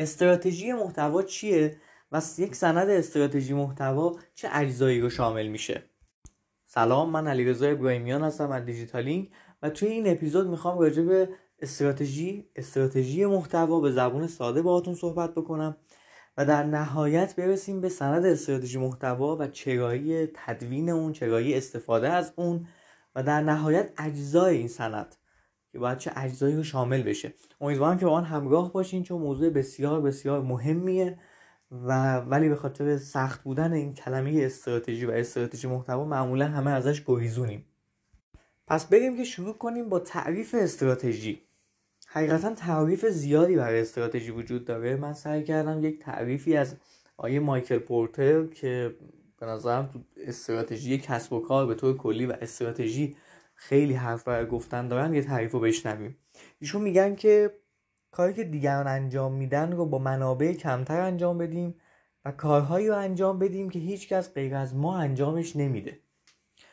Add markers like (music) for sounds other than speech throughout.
استراتژی محتوا چیه؟ و یک سند استراتژی محتوا چه اجزایی رو شامل میشه؟ سلام من علیرضا ابراهیمیان هستم از دیجیتالینگ و توی این اپیزود می‌خوام راجع به استراتژی استراتژی محتوا به زبون ساده باهاتون صحبت بکنم و در نهایت برسیم به سند استراتژی محتوا و چرایی تدوین اون چرایی استفاده از اون و در نهایت اجزای این سند. که باید چه اجزایی رو شامل بشه. امیدوارم که با آن همراه باشین چون موضوع بسیار بسیار مهمیه و ولی به خاطر سخت بودن این کلمه استراتژی و استراتژی محتوا معمولا همه ازش گریزونیم. پس بریم که شروع کنیم با تعریف استراتژی. حقیقتا تعریف زیادی برای استراتژی وجود داره. من سعی کردم یک تعریفی از آیه مایکل پورتر که به نظرم تو استراتژی کسب و کار به طور کلی و استراتژی خیلی حرف برای گفتن دارن یه تعریف رو بشنویم. ایشون میگن که کاری که دیگران انجام میدن رو با منابع کمتر انجام بدیم و کارهایی رو انجام بدیم که هیچکس غیر از ما انجامش نمیده.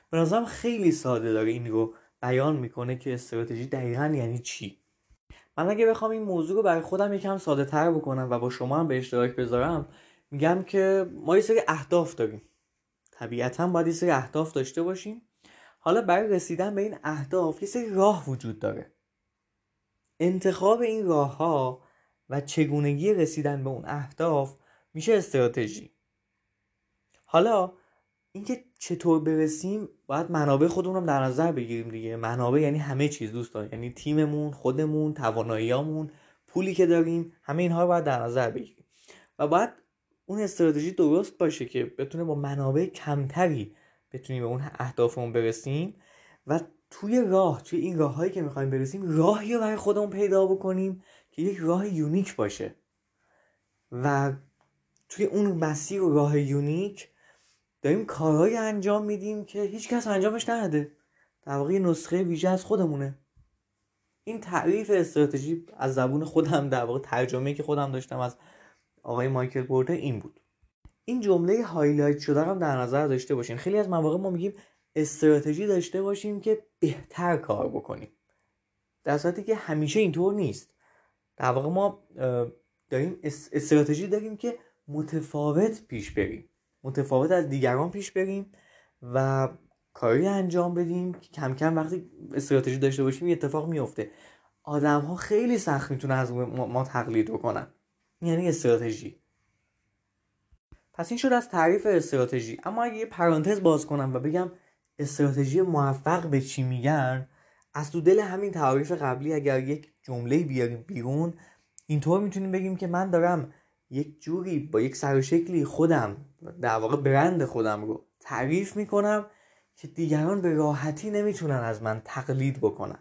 به نظرم خیلی ساده داره این رو بیان می‌کنه که استراتژی دقیقا یعنی چی. من اگه بخوام این موضوع رو برای خودم یکم ساده تر بکنم و با شما هم به اشتراک بذارم میگم که ما یه سری اهداف داریم. طبیعتا باید یه سری اهداف داشته باشیم حالا برای رسیدن به این اهداف یه سری راه وجود داره. انتخاب این راه ها و چگونگی رسیدن به اون اهداف میشه استراتژی. حالا اینکه چطور برسیم باید منابع خودمون در نظر بگیریم دیگه. منابع یعنی همه چیز دوستان. یعنی تیممون خودمون تواناییامون پولی که داریم همه اینها رو باید در نظر بگیریم. و باید اون استراتژی درست باشه که بتونه با منابع کمتری بتونیم به اون اهدافمون برسیم و توی راه توی این راه هایی که می‌خوایم برسیم راهی رو برای خودمون پیدا بکنیم که یک راه یونیک باشه. و توی اون مسیر و راه یونیک داریم کارهایی انجام میدیم که هیچکس انجامش نده. در واقع نسخه ویژه از خودمونه. این تعریف استراتژی از زبون خودم در واقع ترجمه که خودم داشتم از آقای مایکل پورتر این بود. این جمله highlight شده رو در نظر داشته باشین. خیلی از مواقع ما میگیم استراتژی داشته باشیم که بهتر کار بکنیم. در صورتی که همیشه اینطور نیست. در واقع ما داریم استراتژی داریم که متفاوت پیش بریم. متفاوت از دیگران پیش بریم و کاری انجام بدیم که کم کم وقتی استراتژی داشته باشیم اتفاق میفته آدم ها خیلی سخت می‌تونه از ما تقلید بکنن. یعنی استراتژی. پس این شد از تعریف استراتژی. اما اگه یه پرانتز باز کنم و بگم استراتژی موفق به چی میگن از تو دل همین تعریف قبلی اگر یک جمله بیاریم بیرون اینطور می‌تونیم بگیم که من دارم یک جوری با یک سر و شکلی خودم در واقع برند خودم رو تعریف می‌کنم که دیگران به راحتی نمی‌تونن از من تقلید بکنن.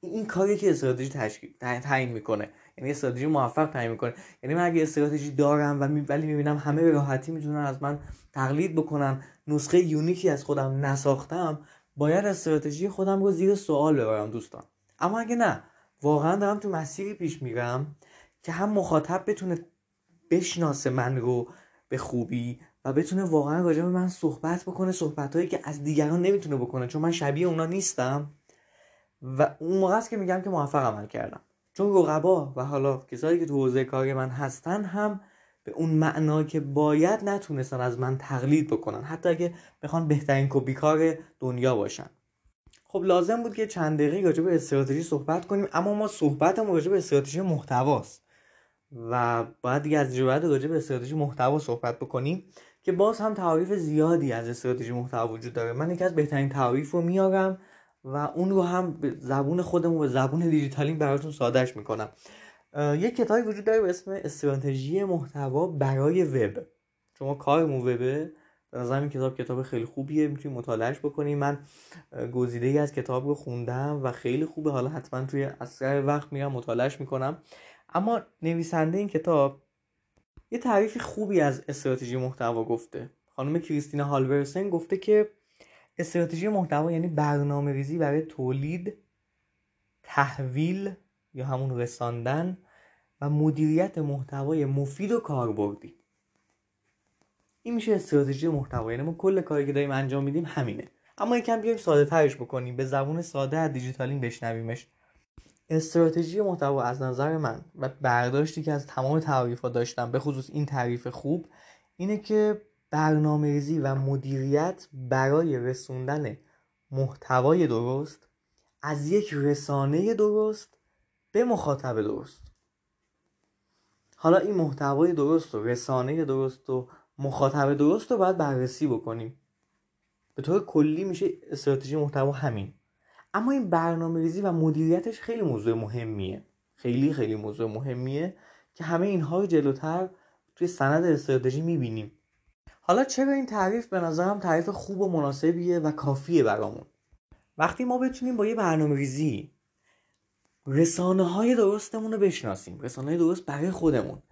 این کاری که استراتژی تشکیل تعیین می‌کنه. یعنی استراتژی موفق تعیین می‌کنه. یعنی من اگه استراتژی دارم و می... ولی می‌بینم همه به راحتی می‌تونن از من تقلید بکنن نسخه یونیکی از خودم نساختم باید استراتژی خودم رو زیر سوال ببرم دوستان. اما اگه نه واقعا دارم تو مسیری پیش میرم که هم مخاطب بتونه بشناسه من رو به خوبی و بتونه واقعا راجع به من صحبت بکنه صحبت هایی که از دیگران نمی‌تونه بکنه چون من شبیه اونا نیستم. و اون موقع است که میگم که موفق عمل کردم. چون رقبا و حالا کسایی که تو حوزه کار من هستن هم به اون معنا که باید نتونستن از من تقلید بکنن حتی اگه بخوان بهترین کپی کار دنیا باشن. خب لازم بود که چند دقیقه راجع به استراتژی صحبت کنیم اما ما صحبتمون راجع به استراتژی محتواست و باید دیگه از جواب راجع به استراتژی محتوا صحبت بکنیم که باز هم تعریف زیادی از استراتژی محتوا وجود داره. من یکی از بهترین تعریف رو میارم و اون رو هم به زبون خودمون به زبون دیجیتالینگ براتون سادهش می‌کنم. یک کتابی وجود داره به اسم استراتژی محتوا برای وب. شما کارمون وبه. به نظرم این کتاب کتاب خیلی خوبیه. می‌تونید مطالعهش بکنید من گزیده ای از کتاب رو خوندم و خیلی خوبه. حالا حتما توی اسرع وقت میرم مطالعهش می‌کنم. اما نویسنده این کتاب یه تعریف خوبی از استراتژی محتوا گفته. خانم کریستینا هالورسن گفته که استراتژی محتوا یعنی برنامه ریزی برای تولید تحویل یا همون رساندن و مدیریت محتوای مفید و کاربردی. این میشه استراتژی محتوا. یعنی ما کل کاری که داریم انجام میدیم همینه. اما یکم بیایم ساده ترش بکنیم به زبون ساده از دیجیتالینگ بشنویمش. استراتژی محتوا از نظر من و برداشتی که از تمام تعریف ها داشتم به خصوص این تعریف خوب اینه که برنامه ریزی و مدیریت برای رسوندن محتوای درست از یک رسانه درست به مخاطب درست. حالا این محتوای درست و رسانه درست و مخاطب درست رو باید بررسی بکنیم. به طور کلی میشه استراتژی محتوا همین. اما این برنامه ریزی و مدیریتش خیلی موضوع مهمیه. خیلی خیلی موضوع مهمیه که همه اینها رو جلوتر توی سند استراتژی می‌بینیم. حالا چرا این تعریف به نظرم تعریف خوب و مناسبیه و کافیه برامون؟ وقتی ما بتونیم با یه برنامه ریزی رسانه های درستمون رو بشناسیم رسانه های درست برای خودمون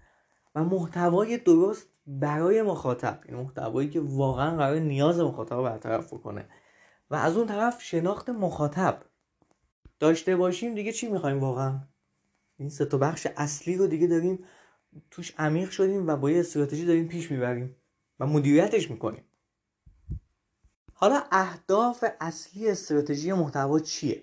و محتوای درست برای مخاطب این محتوایی که واقعا قرار نیاز مخاطب رو برطرف بکنه و از اون طرف شناخت مخاطب داشته باشیم دیگه چی می‌خوایم واقعا؟ این سه تا بخش اصلی رو دیگه داریم توش عمیق شدیم و با یه استراتژی داریم پیش می‌بریم. و مدیریتش می‌کنیم. حالا اهداف اصلی استراتژی محتوا چیه؟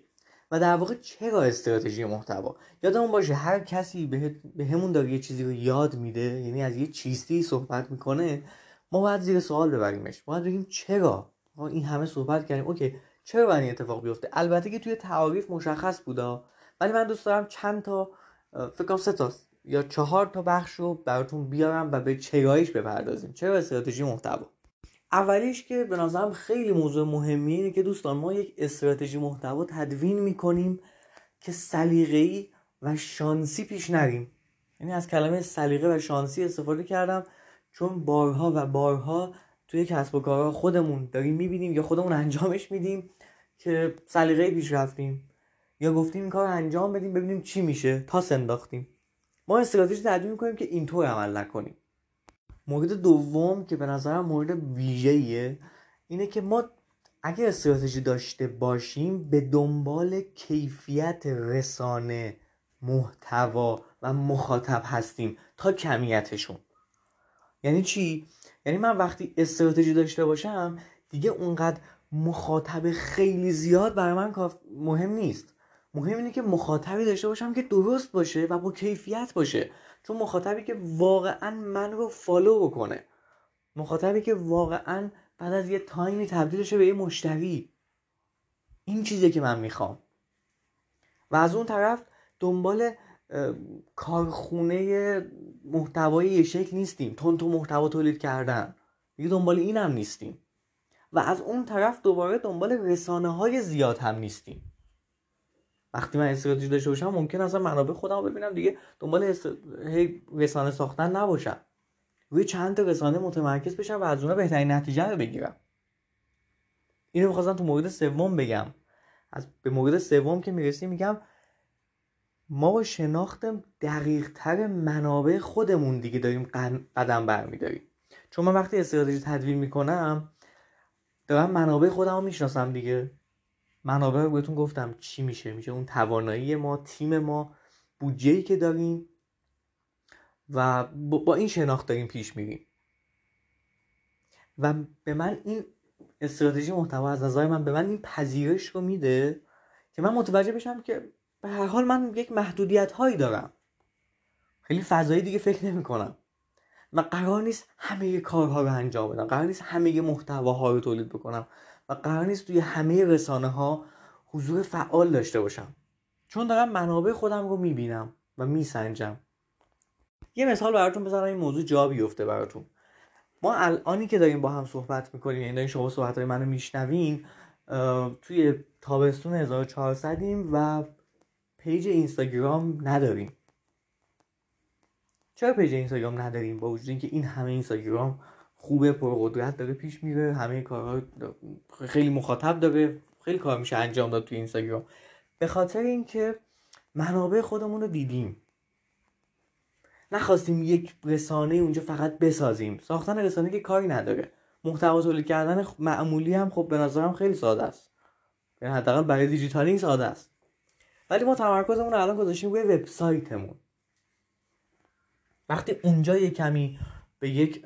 و در واقع چرا استراتژی محتوا؟ یادمون باشه هر کسی به همون داره یه چیزی رو یاد میده یعنی از یه چیزی صحبت می‌کنه ما باید زیر سوال ببریمش. باید بگیم چرا؟ این همه صحبت کردیم. اوکی چرا باید این اتفاق بیفته؟ البته که توی تعاریف مشخص بودا ولی من دوست دارم چند تا فکر کنم سه تا یا چهار تا بخش رو براتون بیارم و به چرایش بپردازیم. چرا استراتژی محتوا؟ اولیش که به نظرم خیلی موضوع مهمیه اینه که دوستان ما یک استراتژی محتوا تدوین می‌کنیم که سلیقه‌ای و شانسی پیش نریم. یعنی از کلمه سلیقه و شانسی استفاده کردم چون بارها و بارها توی کسب و کارها خودمون داریم می‌بینیم یا خودمون انجامش میدیم که سلیقه پیش رفتیم. یا گفتیم این کار انجام بدیم ببینیم چی میشه. تا سنداختیم ما استراتژی تدوین می‌کنیم که اینطور عمل نکنیم. مورد دوم که به نظرم مورد ویژه‌ایه اینه که ما اگه استراتژی داشته باشیم به دنبال کیفیت رسانه محتوا و مخاطب هستیم تا کمیتشون. یعنی چی؟ یعنی من وقتی استراتژی داشته باشم دیگه اونقدر مخاطب خیلی زیاد برای من مهم نیست. مهم اینه که مخاطبی داشته باشم که درست باشه و با کیفیت باشه. چون مخاطبی که واقعا من رو فالو بکنه. مخاطبی که واقعا بعد از یه تایمی تبدیل شه به یه مشتری. این چیزی که من می‌خوام. و از اون طرف دنبال کارخونه محتوای یه شکل نیستیم. تون تو محتوا تولید کردن. دیگه دنبال این هم نیستیم. و از اون طرف دوباره دنبال رسانه های زیاد هم نیستیم. وقتی من استراتژی داشته باشم ممکن اصلا منابع خودم رو ببینم دیگه. دنبال است... رسانه ساختن نباشم. روی چند تا رسانه متمرکز بشم و از اونها بهترین نتیجه رو بگیرم. اینو می‌خواستم تو مورد سوم بگم. از به مورد سوم که می‌رسیم میگم ما با شناخت دقیق تر منابع خودمون دیگه داریم قدم برمیداریم. چون من وقتی استراتژی تدوین می‌کنم دارم منابع خودم رو می‌شناسم دیگه. منابع بهتون گفتم چی میشه میشه اون توانایی ما تیم ما بودجه که داریم و با این شناخت داریم پیش میریم. و به من این استراتژی محتوا از نظر من به من این پذیرش رو میده که من متوجه بشم که به هر حال من یک محدودیت هایی دارم. خیلی فضایی دیگه فکر نمی کنم و قرار نیست همه کارها رو انجام بدم. قرار نیست همه محتواها رو تولید بکنم. و قرار نیست توی همه رسانه ها حضور فعال داشته باشم. چون دارم منابع خودم رو می‌بینم و میسنجم. یه مثال براتون بزنم این موضوع جا بیفته براتون. ما الانی که داریم با هم صحبت می‌کنیم یعنی داریم شما صحبت های منو میشنوین توی تابستون 1400 ایم و page اینستاگرام نداریم. چرا page اینستاگرام نداریم؟ با وجود اینکه این همه اینستاگرام خوبه پرقدرت داره پیش میره همه کارها خیلی مخاطب داره خیلی کار میشه انجام داد توی اینستاگرام. به خاطر اینکه منابع خودمون رو دیدیم. نخواستیم یک رسانه اونجا فقط بسازیم. ساختن رسانه که کاری نداره. محتوا تولید کردن معمولی هم خب به نظرم خیلی ساده است. یعنی حداقل برای دیجیتالینگ ساده است. ولی ما تمرکزمون رو الان گذاشتیم روی وبسایتمون. وقتی اونجا یه کمی به یک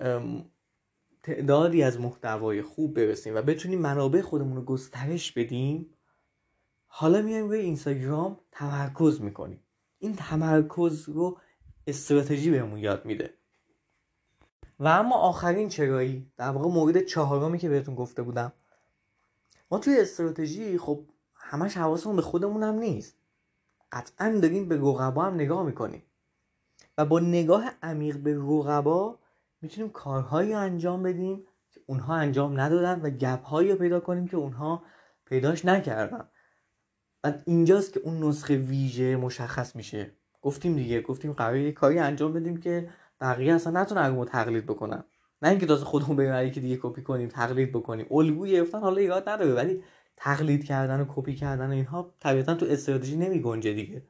تعدادی از محتوای خوب برسیم و بتونیم منابع خودمون رو گسترش بدیم حالا میایم روی اینستاگرام تمرکز می‌کنیم. این تمرکز رو استراتژی بهمون یاد میده. و اما آخرین چرایی در واقع مورد چهارمی که بهتون گفته بودم. ما توی استراتژی خب همش حواسمون به خودمون هم نیست. قطعا داریم به رقبا هم نگاه می‌کنیم. و با نگاه عمیق به رقبا می‌تونیم کارهایی انجام بدیم که اونها انجام ندادن و گپهایی رو پیدا کنیم که اونها پیداش نکردن. و اینجاست که اون نسخه ویژه مشخص میشه. گفتیم دیگه گفتیم قراره یه کاری انجام بدیم که بقیه اصلا نتونن رو تقلید بکنن. نه اینکه تازه خودمون بریم که دیگه کپی کنیم تقلید بکنیم. الگو گرفتن حالا ایراد نداره ولی تقلید کردن و کپی کردن و اینها طبیعتا تو استراتژی نمی گنجه دیگه.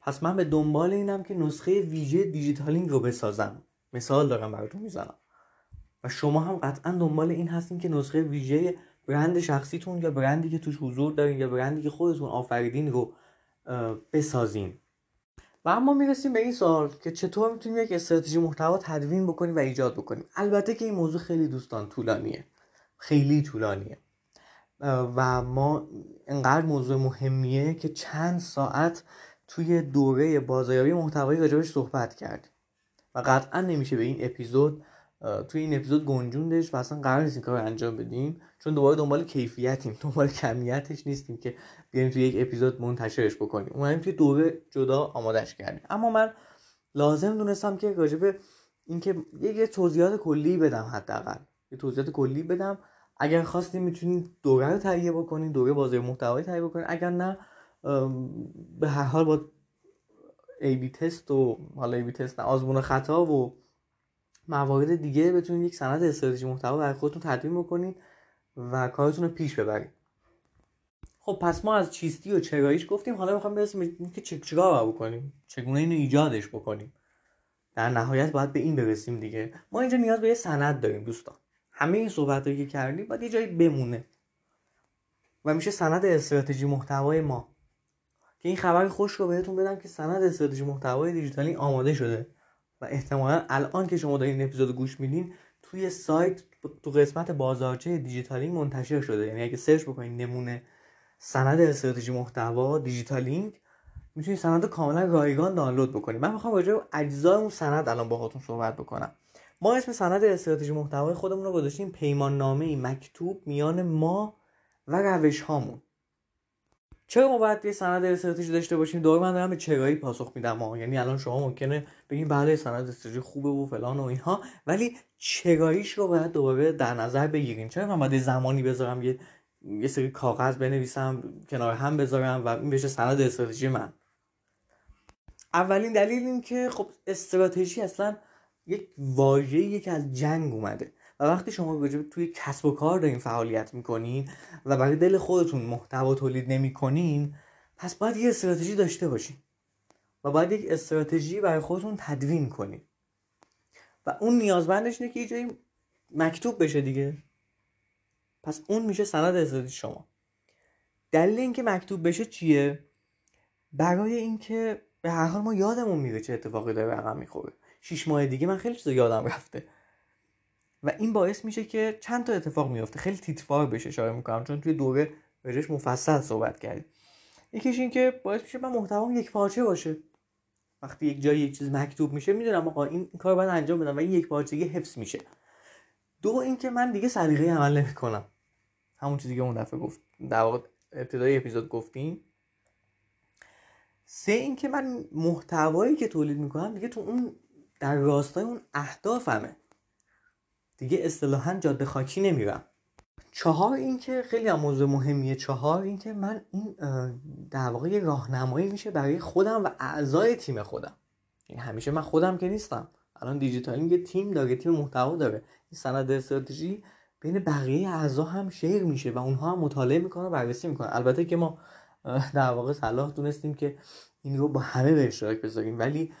پس من به دنبال اینم که نسخه ویژه دیجیتالینگ رو بسازم. مثال دارم براتون می‌زنم. و شما هم قطعا دنبال این هستین که نسخه ویژه برند شخصیتون یا برندی که توش حضور دارین یا برندی که خودتون آفریدین رو بسازین. و اما می‌رسیم به این سوال که چطور می‌تونیم یک استراتژی محتوا تدوین بکنیم و ایجاد بکنیم؟ البته که این موضوع خیلی دوستان طولانیه. خیلی طولانیه. و ما انقدر موضوع مهمیه که چند ساعت توی دوره بازاریابی محتوایی راجبش صحبت کرد و قطعا نمیشه به این اپیزود توی این اپیزود گنجوندش و اصلا قرار نیست این کار انجام بدیم. چون دوباره دنبال کیفیتیم (laughs) دنبال کمیتش نیستیم که بیایم توی یک اپیزود منتشرش بکنیم. اومدیم توی دوره جدا آمادش کردیم. اما من لازم دونستم که راجب اینکه یه توضیحات کلی بدم حداقل. یه توضیحات کلی بدم. اگر خواستیم می‌تونید دوره رو تهیه بکنید دوره بازی محتوایی تهیه بکنید اگر نه به هر حال با ای بی تست و حالا ای بی تست نه آزمون خطا و موارد دیگه بتونید یک سند استراتژی محتوا برای خودتون تدوین بکنید و کارتون رو پیش ببرید خب پس ما از چیستی و چراییش گفتیم. حالا می‌خوام برسیم که چیکار بکنیم؟ چگونه اینو ایجادش بکنیم؟ در نهایت باید به این برسیم دیگه. ما اینجا نیاز به یه سند داریم دوستان. همه این صحبت که کردیم باید یه جایی بمونه. و میشه سند استراتژی محتوای ما این خبر خوش رو بهتون بدم که سند استراتژی محتوای دیجیتالینگ آماده شده. و احتمالا الان که شما دارین این اپیزود گوش میدین توی سایت تو قسمت بازارچه دیجیتالینگ منتشر شده. یعنی اگه search بکنید نمونه سند استراتژی محتوا دیجیتالینگ می‌تونید سند کاملا رایگان دانلود بکنید من می‌خوام راجع به اجزای اون سند الان باهاتون صحبت بکنم. ما اسم سند استراتژی محتوای خودمون رو گذاشتیم پیمان نامه مکتوب میان ما و روش هامون چرا ما باید یه سند استراتژی داشته باشیم؟ دوباره من دارم به چرایی پاسخ میدم ها یعنی الان شما ممکنه بگین بله سند استراتژی خوبه و فلان و اینها ولی چراییش رو باید دوباره در نظر بگیرین چرا من باید زمانی بذارم یه یه سری کاغذ بنویسم کنار هم بذارم و این بشه سند استراتژی من؟ اولین دلیل این که خب استراتژی اصلا یک واژه که از جنگ اومده. و وقتی شما توی کسب و کار دارین فعالیت می‌کنین و برای دل خودتون محتوا تولید نمی‌کنین پس باید یه استراتژی داشته باشین و باید یک استراتژی برای خودتون تدوین کنین. و اون نیازمندش اینه که یه جایی مکتوب بشه دیگه. پس اون میشه سند استراتژی شما. دلیل اینکه مکتوب بشه چیه؟ برای اینکه به هر حال ما یادمون میره چه اتفاقی داره رقم می‌خوره. شیش ماه دیگه من خیلی چیزا یادم رفته. و این باعث میشه که چند تا اتفاق میفته. خیلی تیتفار بشه اشاره می‌کنم چون توی دوره بهش مفصل صحبت کردیم. یکیش این که باعث میشه من محتوام یک پارچه باشه. وقتی یک جایی یک چیز مکتوب میشه می‌دونم آقا این, کار باید انجام بدم و این یک پارچگی حفظ میشه. دو اینکه من دیگه سلیقه عمل نمی‌کنم. همون چیزی که اون دفعه گفت در واقع ابتدای اپیزود گفتیم. سه اینکه من محتوایی که تولید می‌کنم دیگه تو اون در راستای اون اهدافمه. دیگه اصطلاحا جاده خاکی نمیرم. چهار اینکه خیلی هم موضوع مهمیه. چهار اینکه من این در واقع راهنمایی میشه برای خودم و اعضای تیم خودم. این یعنی همیشه من خودم که نیستم. الان دیجیتالینگ یه تیم داره تیم محتوا داره. این سند استراتژی بین بقیه اعضا هم شیر میشه و اونها هم مطالعه می‌کنن و بررسی می‌کنن. البته که ما در واقع صلاح دونستیم که این رو با همه به اشتراک بذاریم. ولی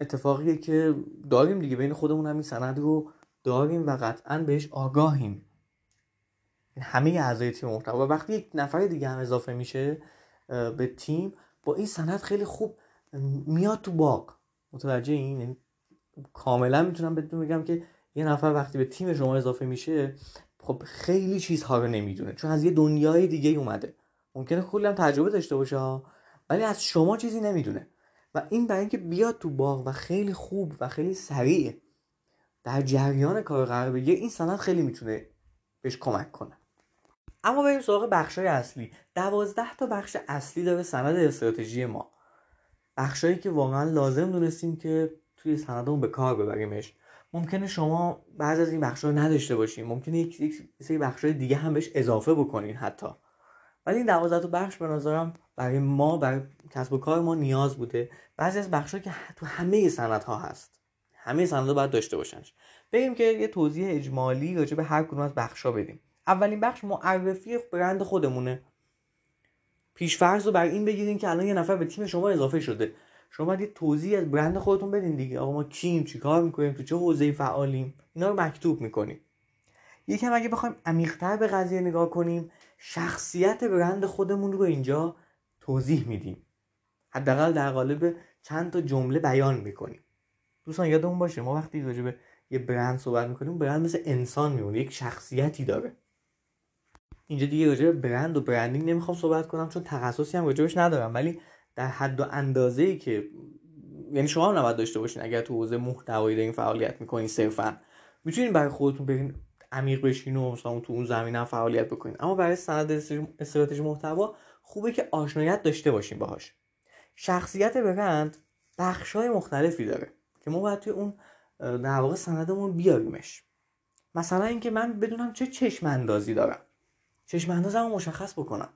اتفاقیه که داریم دیگه. بین خودمون هم این سند رو داریم و قطعا بهش آگاهیم. همه اعضای تیم محتوا. و وقتی یک نفر دیگه هم اضافه میشه به تیم با این سند خیلی خوب میاد تو باغ. متوجه این؟ یعنی کاملا می‌تونم بهتون بگم که یه نفر وقتی به تیم شما اضافه میشه خب خیلی چیزها رو نمی‌دونه. چون از یه دنیای دیگه اومده. ممکنه هم تجربه داشته باشه ولی از شما چیزی نمی‌دونه. و این برای اینکه بیاد تو باغ و خیلی خوب و خیلی سریع در جریان کار قرار بگیره این سند خیلی می‌تونه بهش کمک کنه. اما بریم سراغ بخشای اصلی. دوازده تا بخش اصلی داره سند استراتژی ما. بخشایی که واقعا لازم دونستیم که توی سندمون به کار ببریمش. ممکنه شما بعض از این بخشا رو نداشته باشین. ممکنه یک سری بخشای دیگه هم بهش اضافه بکنین حتی. ولی این دوازده تا بخش به نظرم برای ما برای کسب و کار ما نیاز بوده. بعضی از بخشا که تو همه سندها هست. همه سندها باید داشته باشنش. بریم که یه توضیح اجمالی راجع به هر کدوم از بخشا بدیم. اولین بخش معرفی برند خودمونه. پیشفرض رو بر این بگیرین که الان یه نفر به تیم شما اضافه شده. شما باید یه توضیح از برند خودتون بدین دیگه. آقا ما کیم چیکار می‌کنیم؟ تو چه حوزه‌ای فعالیم؟ اینا رو مکتوب می‌کنیم. یکم اگه بخوایم عمیق‌تر به قضیه نگاه کنیم شخصیت برند خودمون رو اینجا توضیح میدیم. حداقل در قالب چند تا جمله بیان می‌کنیم. دوستان یادمون باشه ما وقتی راجع به یه برند صحبت می‌کنیم برند مثل انسان میمونه یک شخصیتی داره. اینجا دیگه راجع به برند و برندینگ نمی‌خوام صحبت کنم چون تخصصی هم راجبش ندارم ولی در حد و اندازه ای که یعنی شما هم نباید داشته باشین اگر تو حوزه محتوایی دارین فعالیت می‌کنین صرفا. می‌تونین برای خودتون برین عمیق بشین و مثلا تو اون زمینه فعالیت بکنین. اما برای سند استراتژی محتوا خوبه که آشنایت داشته باشین باهاش. شخصیت برند بخشای مختلفی داره. که ما باید توی اون در واقع سندمون بیاریمش. مثلا اینکه من بدونم چه چشم اندازی دارم. چشم اندازم مشخص بکنم.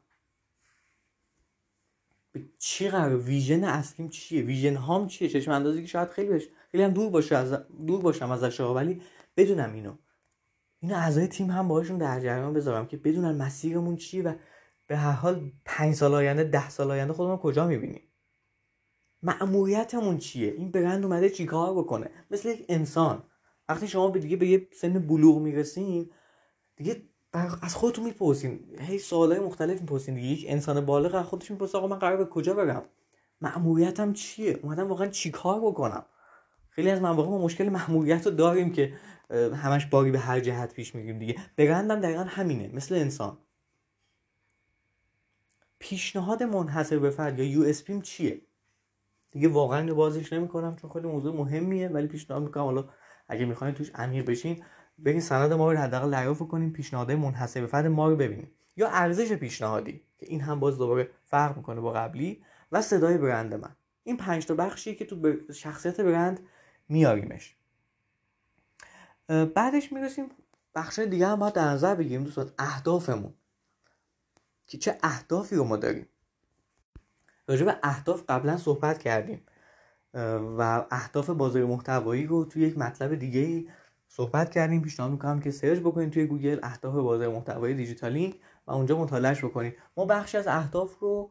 به چی قرار ویژن اصلیم چیه؟ ویژن هام چیه؟ چشم اندازی که شاید خیلی بش خیلی هم دور باشه از دور باشم ازش ولی بدونم اینو. اینو اعضای تیم هم باهاشون در جریان بذارم که بدونن مسیرمون چیه و به هر حال پنج سال آینده ده سال آینده خودمون کجا می‌بینیم. مأموریتمون چیه؟ این برند اومده چیکار بکنه؟ مثل یک انسان. وقتی شما به دیگه به یه سن بلوغ می‌رسین دیگه از خودتون می‌پرسین. هی سوالای مختلف می‌پرسین دیگه. یک انسان بالغ از خودش می‌پرسه آقا من قرار به کجا برم؟ مأموریتم چیه؟ اومدم واقعا چیکار بکنم؟ خیلی از مواقع ما مشکل مأموریت رو داریم که همش باری به هر جهت پیش می‌گیریم دیگه. برندم دقیقا همینه مثل انسان. پیشنهاد منحصر به فرد یا یو اس چیه؟ دیگه واقعا بازش نمی‌کنم چون خیلی موضوع مهمیه ولی پیشنهاد می‌کنم حالا اگه می‌خواین توش عمیق بشین برین سند ما رو حداقل دریافت کنیم پیشنهادهای منحصر به فرد ما رو ببینیم یا ارزش پیشنهادی که این هم باز دوباره فرق می‌کنه با قبلی و صدای برند من. این پنج تا بخشی که تو شخصیت برند میاریمش. بعدش می‌رسیم بخش دیگه هم باید در نظر بگیریم دوستان اهدافمون. که چه اهدافی رو ما داریم؟ راجع به اهداف قبلا صحبت کردیم. و اهداف بازاریابی محتوایی رو توی یک مطلب دیگه صحبت کردیم. پیشنهاد می‌کنم که search بکنید توی گوگل اهداف بازاریابی محتوایی دیجیتالینگ و اونجا مطالعه‌ش بکنید. ما بخشی از اهداف رو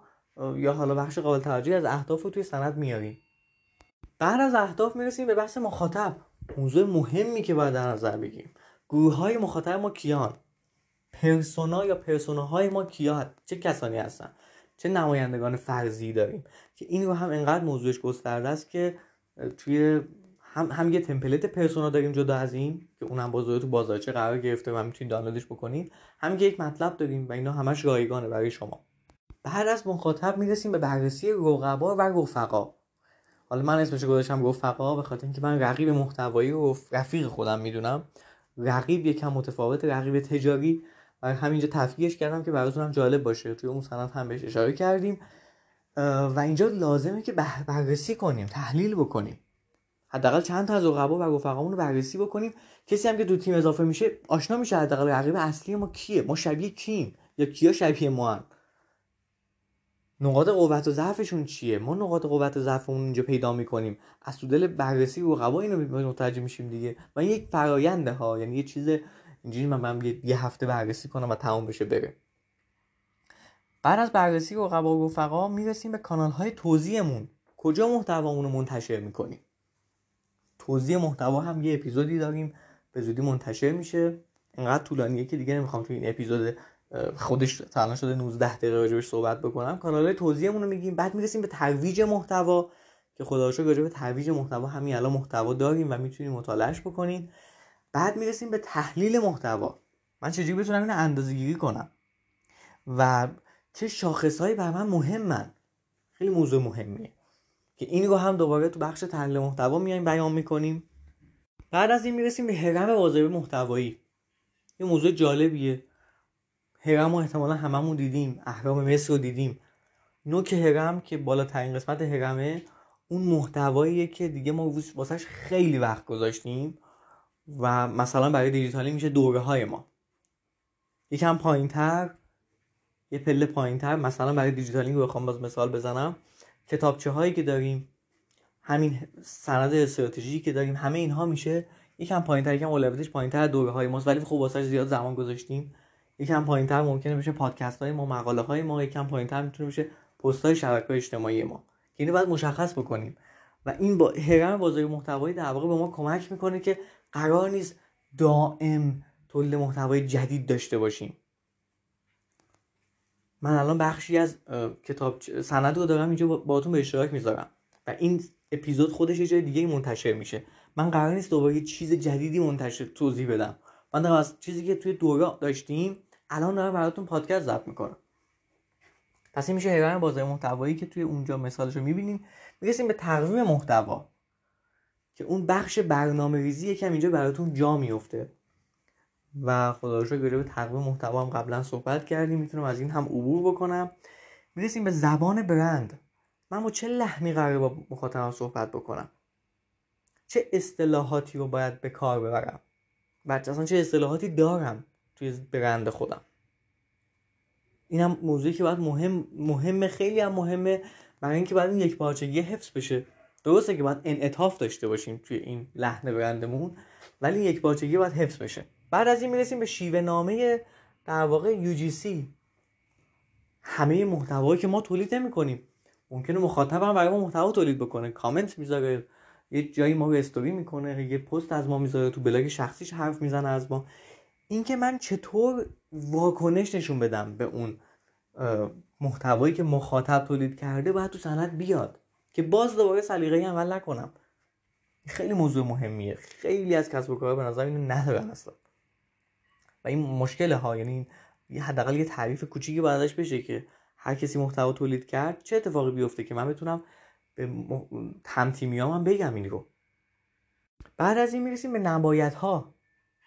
یا حالا بخش قابل توجهی از اهداف رو توی سند میاریم. بعد از اهداف می‌رسیم به بحث مخاطب. موضوع مهمی که باید در نظر بگیریم. گروه های مخاطب ما کیان؟ پرسونا یا پرسوناهای ما کیا؟ چه کسانی هستن؟ چه نمایندگان فرضی داریم که این رو هم انقدر موضوعش گسترده است که توی هم, هم یه تمپلیت پرسونا داریم جدا از این که اونم باز تو بازارچه قرار گرفته و می‌تونید دانلودش بکنید هم یک مطلب داریم و اینا همش رایگانه برای شما. بعد از مخاطب می‌رسیم به بررسی رقبا و رفقا. حالا من اسمش گذاشتم رفقا به خاطر اینکه من رقیب محتوایی و رفیق خودم می‌دونم. رقیب یکم متفاوت رقیب تجاری. و همینجا تفکیکش کردم که براتون هم جالب باشه. توی اون سند هم بهش اشاره کردیم. و اینجا لازمه که بررسی کنیم تحلیل بکنیم. حداقل چند تا از رقبا و رفقامون رو بررسی بکنیم. کسی هم که دو تیم اضافه میشه آشنا میشه حداقل رقیب اصلی ما کیه؟ ما شبیه کیم؟ یا کیا شبیه ما هم؟ نقاط قوت و ضعفشون چیه؟ ما نقاط قوت و ضعفمون اینجا پیدا می‌کنیم. از تو دل بررسی رقبا اینو متوجه میشیم دیگه. و این یک فراینده ها یعنی یه چیز اینجوری من, من یه هفته بررسی کنم و تمام بشه بره بعد از بررسی رقبا و رفقا می‌رسیم به کانال های توضیحمون کجا محتوامون رو منتشر می‌کنیم؟ توضیح محتوا هم یه اپیزودی داریم. به زودی منتشر میشه. انقدر طولانیه که دیگه نمی‌خوام تو این اپیزود خودش تا شده 19 دقیقه راجبش صحبت بکنم. کانال های توضیحمون رو میگیم. بعد می‌رسیم به ترویج محتوا که خدا رو راجع به ترویج محتوا همین الان محتوا داریم و می‌تونید مطالعهش بکنید بعد می‌رسیم به تحلیل محتوا. من چجوری بتونم اینو اندازه گیری کنم؟ و چه شاخصهایی بر من مهمن؟ خیلی موضوع مهمیه. که این رو هم دوباره تو بخش تحلیل محتوا میایم بیان می‌کنیم. بعد از این می‌رسیم به هرم بازاری محتوایی. یه موضوع جالبیه. هرم رو احتمالا هممون دیدیم اهرام مصر رو دیدیم. نوک هرم که بالاترین قسمت هرمه اون محتواییه که دیگه ما واسش خیلی وقت گذاشتیم. و مثلا برای دیجیتالی میشه دوره های ما. یکم پایین تر یه پله پایین تر مثلا برای دیجیتالینگ رو بخوام باز مثال بزنم کتابچه هایی که داریم همین سند استراتژی که داریم همه اینها میشه یکم پایین تر یکم اولویتش پایین تر دوره های ماست. ولی خب واسه زیاد زمان گذاشتیم. یکم پایین تر ممکنه بشه پادکست های ما مقاله های ما یکم پایین تر می‌تونه بشه پست های شبکه اجتماعی ما. که اینو باید مشخص بکنیم. و این با هرم بازاری محتوایی در واقع به ما کمک می‌کنه که قرار نیست دائم تولید محتوای جدید داشته باشیم. من الان بخشی از کتاب سند رو دارم اینجا باهاتون به اشتراک می‌ذارم. و این اپیزود خودش یه جای دیگه منتشر میشه. من قرار نیست دوباره یه چیز جدیدی منتشر توضیح بدم. من دارم از چیزی که توی دوره داشتیم الان دارم براتون پادکست ضبط می‌کنم. پس این میشه حیوان بازار محتوایی که توی اونجا مثالش رو می‌بینیم. می‌رسیم به تقویم محتوا. که اون بخش برنامه ریزی یکم اینجا براتون جا میفته و خدا رو به تقویم محتوا هم قبلا صحبت کردیم. می‌تونم از این هم عبور بکنم. می‌رسیم به زبان برند. من با چه لحنی قراره با مخاطبم صحبت بکنم؟ چه اصطلاحاتی رو باید به کار ببرم؟ بچه اصلا چه اصطلاحاتی دارم توی برند خودم؟ این هم موضوعی که باید مهم مهمه خیلی هم مهمه برای اینکه باید این یک پارچگی حفظ بشه. درسته که باید انعطاف داشته باشیم توی این لحن برندمون ولی یک پارچگی باید حفظ بشه. بعد از این می‌رسیم به شیوه نامه در واقع UGC همه محتوایی که ما تولید نمی کنیم ممکنه مخاطب هم برای ما محتوا تولید بکنه. کامنت می‌ذاره یه جایی ما رو استوری می‌کنه یه پست از ما می‌ذاره تو بلاگ شخصیش حرف می‌زنه از ما. اینکه من چطور واکنش نشون بدم به اون محتوایی که مخاطب تولید کرده باید تو سند بیاد. که باز دوباره سلیقه عمل نکنم. خیلی موضوع مهمیه. خیلی از کسب و کارها به نظر اینو ندارن اصلا. و این مشکل ها یعنی حداقل یه تعریف کوچیکی بعدش بشه که هر کسی محتوا تولید کرد چه اتفاقی بیفته که من بتونم به همتیمیام هم بگم این رو بعد از این می‌رسیم به نبایت ها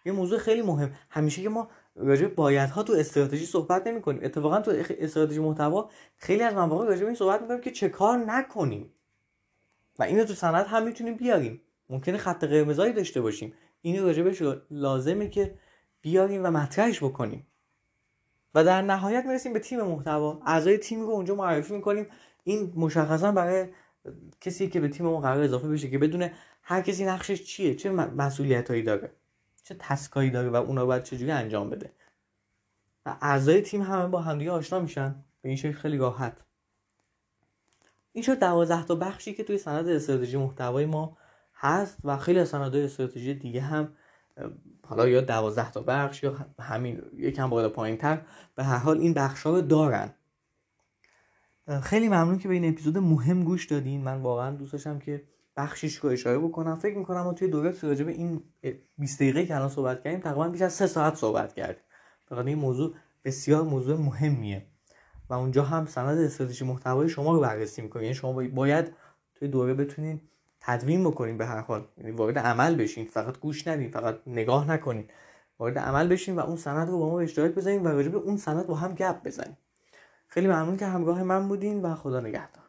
یه موضوع خیلی مهم. همیشه که ما راجع به ها تو استراتژی صحبت نمی کنیم اتفاقا تو استراتژی محتوا خیلی از مواقع راجع به این صحبت می‌کنیم که چه کار نکنیم. و اینو تو سند هم می‌تونیم بیاریم. ممکنه خط قرمزایی داشته باشیم. اینو راجبش لازمه که بیاریم و مطرحش بکنیم. و در نهایت می‌رسیم به تیم محتوا. اعضای تیم رو اونجا معرفی می‌کنیم. این مشخصا برای کسی که به تیم ما قرار اضافه بشه که بدونه هر کسی نقشش چیه چه مسئولیت هایی داره چه تسکایی داره و اونا باید چجوری انجام بده. و اعضای تیم همه با همدیگه آشنا میشن. به این شکل خیلی راحت. این شد دوازده تا بخشی که توی سند استراتژی محتوای ما هست و خیلی از سندهای استراتژی دیگه هم حالا یا دوازده تا بخش یا همین یکم بالا پایین تر به هر حال این بخش ها رو دارن. خیلی ممنون که به این اپیزود مهم گوش دادین. من واقعا دوست داشتم که بخشیش رو اشاره بکنم. فکر می‌کنم و توی دوره راجع به این 20 دقیقه که الان صحبت کردیم تقریبا بیش از 3 ساعت صحبت کردیم. بخاطر این موضوع بسیار موضوع مهمیه. و اونجا هم سند استراتژی محتوای شما رو بررسی می‌کنه یعنی شما باید توی دوره بتونین تدوین بکنین به هر حال. یعنی وارد عمل بشین. فقط گوش ندین فقط نگاه نکنین. وارد عمل بشین و اون سند رو با ما اشتراک بزنین و راجع به اون سند با هم گپ بزنین. خیلی ممنون که همراه من بودین و خدا نگهدار.